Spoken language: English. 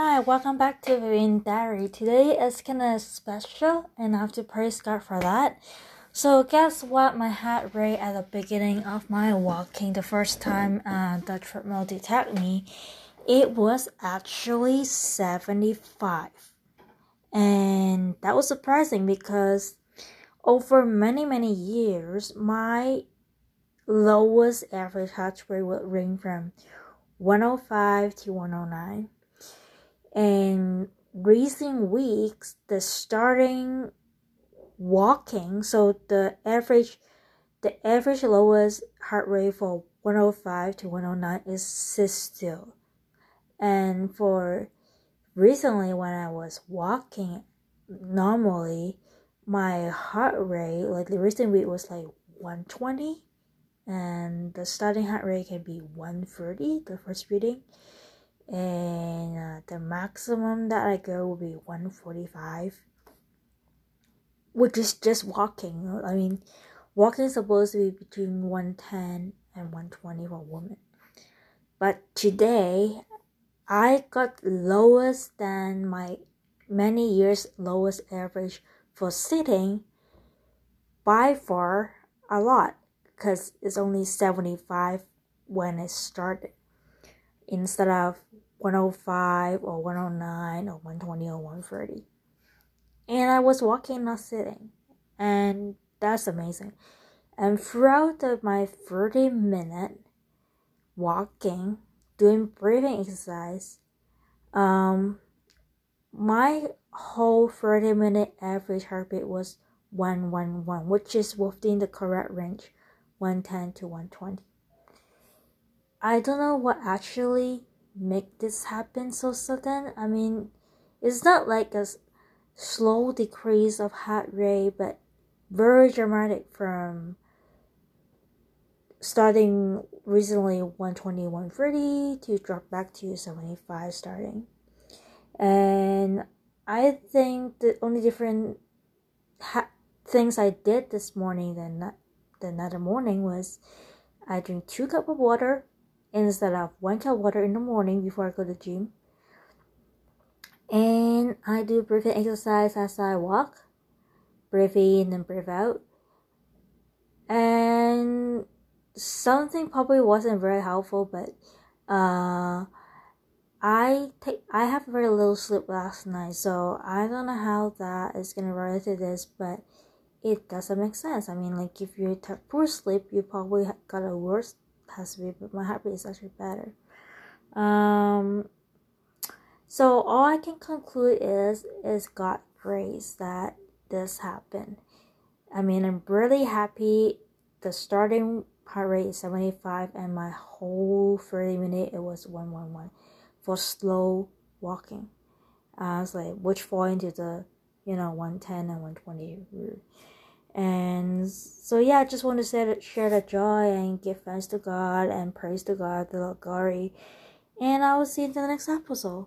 Hi, welcome back to Vivian Diary. Today is kind of special, and I have to praise God for that. So, guess what? My heart rate at the beginning of my walking, the first time uh, the treadmill detected me, it was actually 75. And that was surprising because over many, many years, my lowest average heart rate would range from 105 to 109 and recent weeks the starting walking so the average the average lowest heart rate for 105 to 109 is still. And for recently when i was walking normally my heart rate like the recent week was like 120 and the starting heart rate can be 130 the first reading and uh, the maximum that I go will be 145 which is just walking. I mean walking is supposed to be between 110 and 120 for women but today I got lowest than my many years lowest average for sitting by far a lot because it's only 75 when it started instead of 105 or 109 or 120 or 130. And I was walking, not sitting. And that's amazing. And throughout the, my 30 minute walking, doing breathing exercise, um, my whole 30 minute average heartbeat was 111, which is within the correct range, 110 to 120. I don't know what actually make this happen so sudden. I mean, it's not like a slow decrease of heart rate, but very dramatic from starting recently 120 130 to drop back to 75 starting and i think the only different ha- things i did this morning than than another morning was i drink two cup of water instead of one cup water in the morning before I go to gym. And I do breathing exercise as I walk. Breathe in and breathe out. And something probably wasn't very helpful, but uh I take I have very little sleep last night, so I don't know how that is gonna relate to this, but it doesn't make sense. I mean, like if you have poor sleep, you probably got a worse has to be, but my heartbeat is actually better. Um, so all I can conclude is is God grace that this happened. I mean, I'm really happy. The starting heart rate is 75, and my whole 30 minute it was 111 for slow walking. I was like, which fall into the you know 110 and 120 route. And so yeah, I just want to that, share the joy and give thanks to God and praise to God, the glory. And I will see you in the next episode.